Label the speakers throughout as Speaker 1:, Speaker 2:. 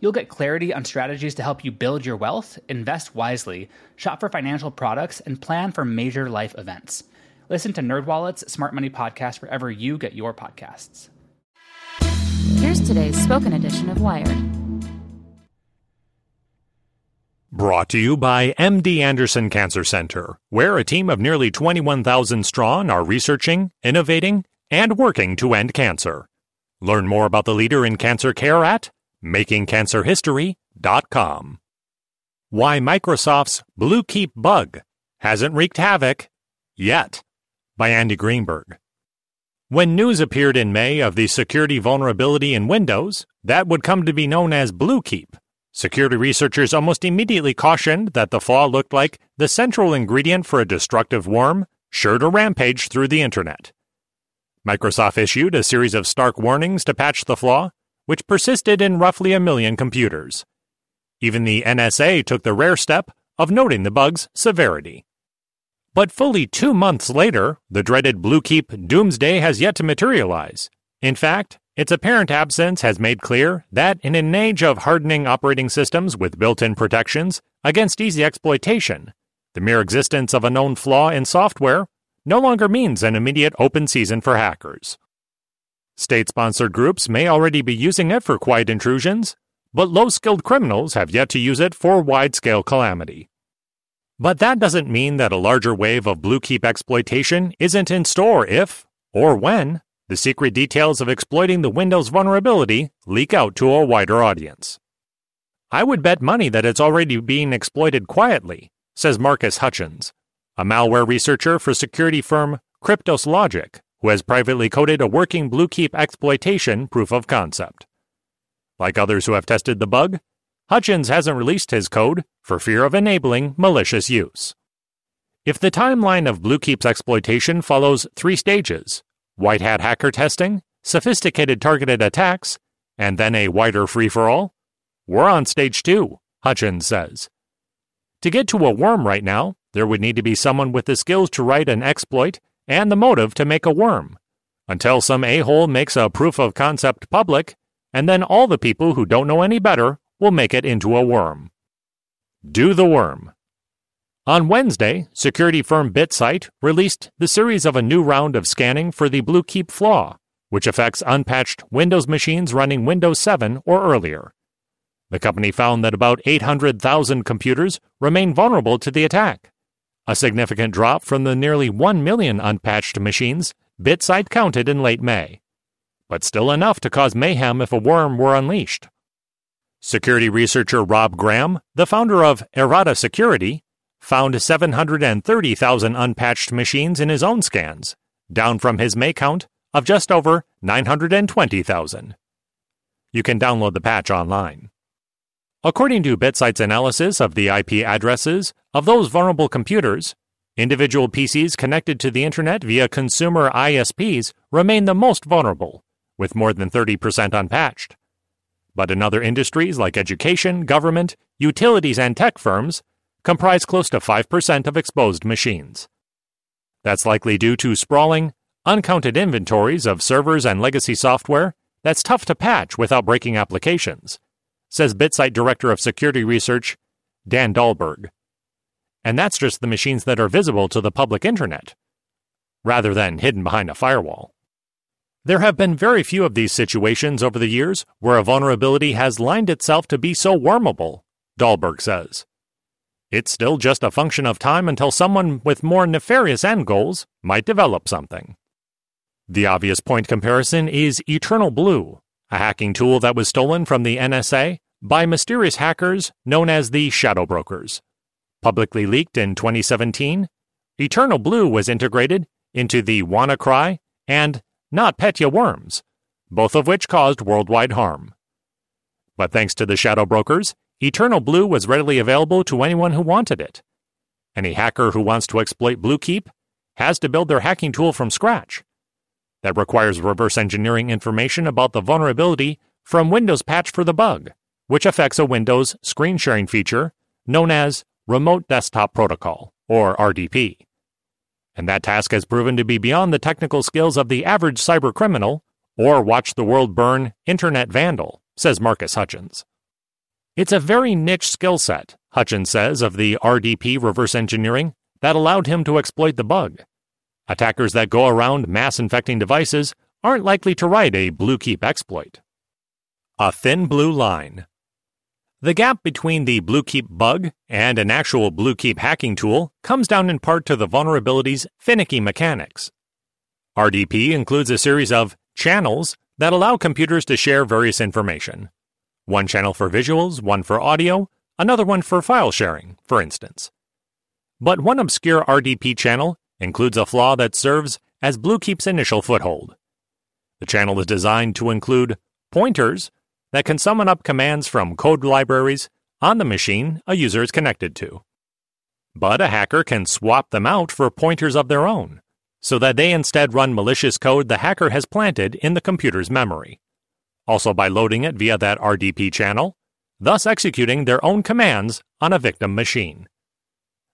Speaker 1: You'll get clarity on strategies to help you build your wealth, invest wisely, shop for financial products, and plan for major life events. Listen to NerdWallet's Smart Money Podcast wherever you get your podcasts.
Speaker 2: Here's today's spoken edition of Wired.
Speaker 3: Brought to you by MD Anderson Cancer Center, where a team of nearly 21,000 strong are researching, innovating, and working to end cancer. Learn more about the leader in cancer care at makingcancerhistory.com. Why Microsoft's Bluekeep bug hasn't wreaked havoc yet by Andy Greenberg. When news appeared in May of the security vulnerability in Windows that would come to be known as Bluekeep, security researchers almost immediately cautioned that the flaw looked like the central ingredient for a destructive worm sure to rampage through the internet. Microsoft issued a series of stark warnings to patch the flaw, which persisted in roughly a million computers. Even the NSA took the rare step of noting the bug's severity. But fully two months later, the dreaded Bluekeep doomsday has yet to materialize. In fact, its apparent absence has made clear that in an age of hardening operating systems with built in protections against easy exploitation, the mere existence of a known flaw in software no longer means an immediate open season for hackers. State sponsored groups may already be using it for quiet intrusions, but low skilled criminals have yet to use it for wide scale calamity. But that doesn't mean that a larger wave of Bluekeep exploitation isn't in store if, or when, the secret details of exploiting the Windows vulnerability leak out to a wider audience. I would bet money that it's already being exploited quietly, says Marcus Hutchins, a malware researcher for security firm Kryptos Logic, who has privately coded a working Bluekeep exploitation proof of concept. Like others who have tested the bug, Hutchins hasn't released his code for fear of enabling malicious use. If the timeline of Bluekeep's exploitation follows three stages white hat hacker testing, sophisticated targeted attacks, and then a wider free for all, we're on stage two, Hutchins says. To get to a worm right now, there would need to be someone with the skills to write an exploit and the motive to make a worm. Until some a hole makes a proof of concept public, and then all the people who don't know any better will make it into a worm. Do the worm. On Wednesday, security firm BitSight released the series of a new round of scanning for the Bluekeep flaw, which affects unpatched Windows machines running Windows 7 or earlier. The company found that about 800,000 computers remain vulnerable to the attack, a significant drop from the nearly 1 million unpatched machines BitSight counted in late May, but still enough to cause mayhem if a worm were unleashed. Security researcher Rob Graham, the founder of Errata Security, found 730,000 unpatched machines in his own scans, down from his May count of just over 920,000. You can download the patch online. According to BitSight's analysis of the IP addresses of those vulnerable computers, individual PCs connected to the Internet via consumer ISPs remain the most vulnerable, with more than 30% unpatched but in other industries like education, government, utilities, and tech firms, comprise close to 5% of exposed machines. That's likely due to sprawling, uncounted inventories of servers and legacy software that's tough to patch without breaking applications, says BitSight Director of Security Research Dan Dahlberg. and that's just the machines that are visible to the public internet, rather than hidden behind a firewall. There have been very few of these situations over the years where a vulnerability has lined itself to be so wormable, Dahlberg says. It's still just a function of time until someone with more nefarious end goals might develop something. The obvious point comparison is Eternal Blue, a hacking tool that was stolen from the NSA by mysterious hackers known as the Shadow Brokers. Publicly leaked in 2017, Eternal Blue was integrated into the WannaCry and NotPetya worms, both of which caused worldwide harm. But thanks to the shadow brokers, Eternal Blue was readily available to anyone who wanted it. Any hacker who wants to exploit Bluekeep has to build their hacking tool from scratch. That requires reverse engineering information about the vulnerability from Windows patch for the bug, which affects a Windows screen sharing feature known as Remote Desktop Protocol, or RDP and that task has proven to be beyond the technical skills of the average cybercriminal or watch the world burn internet vandal, says Marcus Hutchins. It's a very niche skill set, Hutchins says of the RDP reverse engineering, that allowed him to exploit the bug. Attackers that go around mass infecting devices aren't likely to write a Bluekeep exploit. A thin blue line. The gap between the Bluekeep bug and an actual Bluekeep hacking tool comes down in part to the vulnerability's finicky mechanics. RDP includes a series of channels that allow computers to share various information. One channel for visuals, one for audio, another one for file sharing, for instance. But one obscure RDP channel includes a flaw that serves as Bluekeep's initial foothold. The channel is designed to include pointers that can summon up commands from code libraries on the machine a user is connected to. But a hacker can swap them out for pointers of their own, so that they instead run malicious code the hacker has planted in the computer's memory. Also, by loading it via that RDP channel, thus executing their own commands on a victim machine.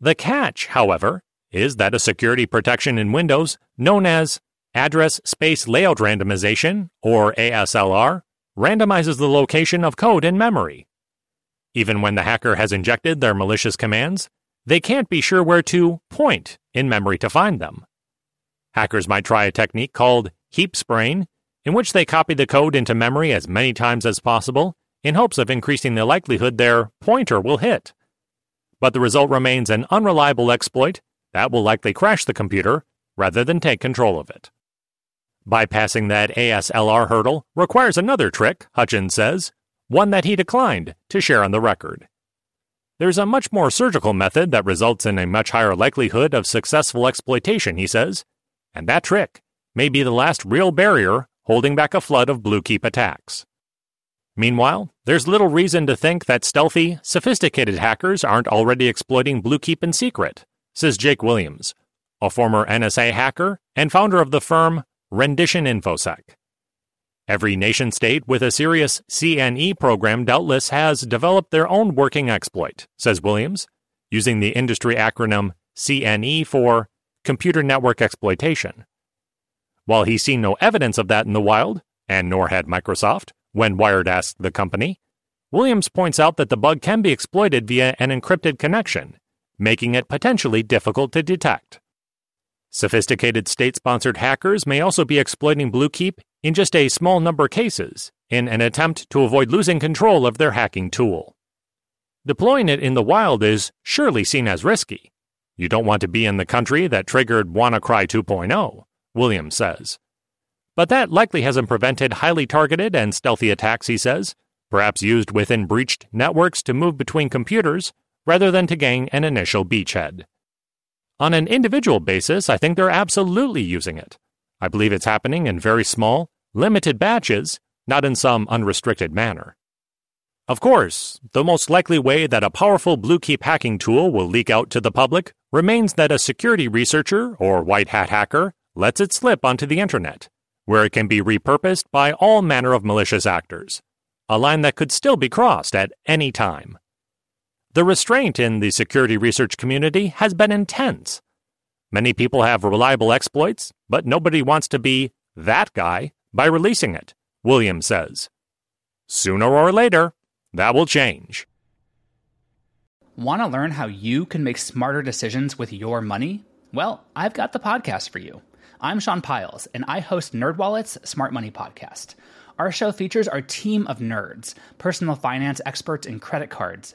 Speaker 3: The catch, however, is that a security protection in Windows known as Address Space Layout Randomization, or ASLR, randomizes the location of code in memory. Even when the hacker has injected their malicious commands, they can't be sure where to point in memory to find them. Hackers might try a technique called heap spraying, in which they copy the code into memory as many times as possible in hopes of increasing the likelihood their pointer will hit. But the result remains an unreliable exploit that will likely crash the computer rather than take control of it. Bypassing that ASLR hurdle requires another trick, Hutchins says, one that he declined to share on the record. There's a much more surgical method that results in a much higher likelihood of successful exploitation, he says, and that trick may be the last real barrier holding back a flood of Bluekeep attacks. Meanwhile, there's little reason to think that stealthy, sophisticated hackers aren't already exploiting Bluekeep in secret, says Jake Williams, a former NSA hacker and founder of the firm Rendition InfoSec. Every nation state with a serious CNE program doubtless has developed their own working exploit, says Williams, using the industry acronym CNE for Computer Network Exploitation. While he's seen no evidence of that in the wild, and nor had Microsoft, when Wired asked the company, Williams points out that the bug can be exploited via an encrypted connection, making it potentially difficult to detect. Sophisticated state sponsored hackers may also be exploiting Bluekeep in just a small number of cases in an attempt to avoid losing control of their hacking tool. Deploying it in the wild is surely seen as risky. You don't want to be in the country that triggered WannaCry 2.0, Williams says. But that likely hasn't prevented highly targeted and stealthy attacks, he says, perhaps used within breached networks to move between computers rather than to gain an initial beachhead. On an individual basis, I think they're absolutely using it. I believe it's happening in very small, limited batches, not in some unrestricted manner. Of course, the most likely way that a powerful Bluekeep hacking tool will leak out to the public remains that a security researcher or white hat hacker lets it slip onto the internet, where it can be repurposed by all manner of malicious actors, a line that could still be crossed at any time. The restraint in the security research community has been intense. Many people have reliable exploits, but nobody wants to be that guy by releasing it, Williams says. Sooner or later, that will change.
Speaker 1: Want to learn how you can make smarter decisions with your money? Well, I've got the podcast for you. I'm Sean Pyles, and I host NerdWallet's Smart Money Podcast. Our show features our team of nerds, personal finance experts in credit cards,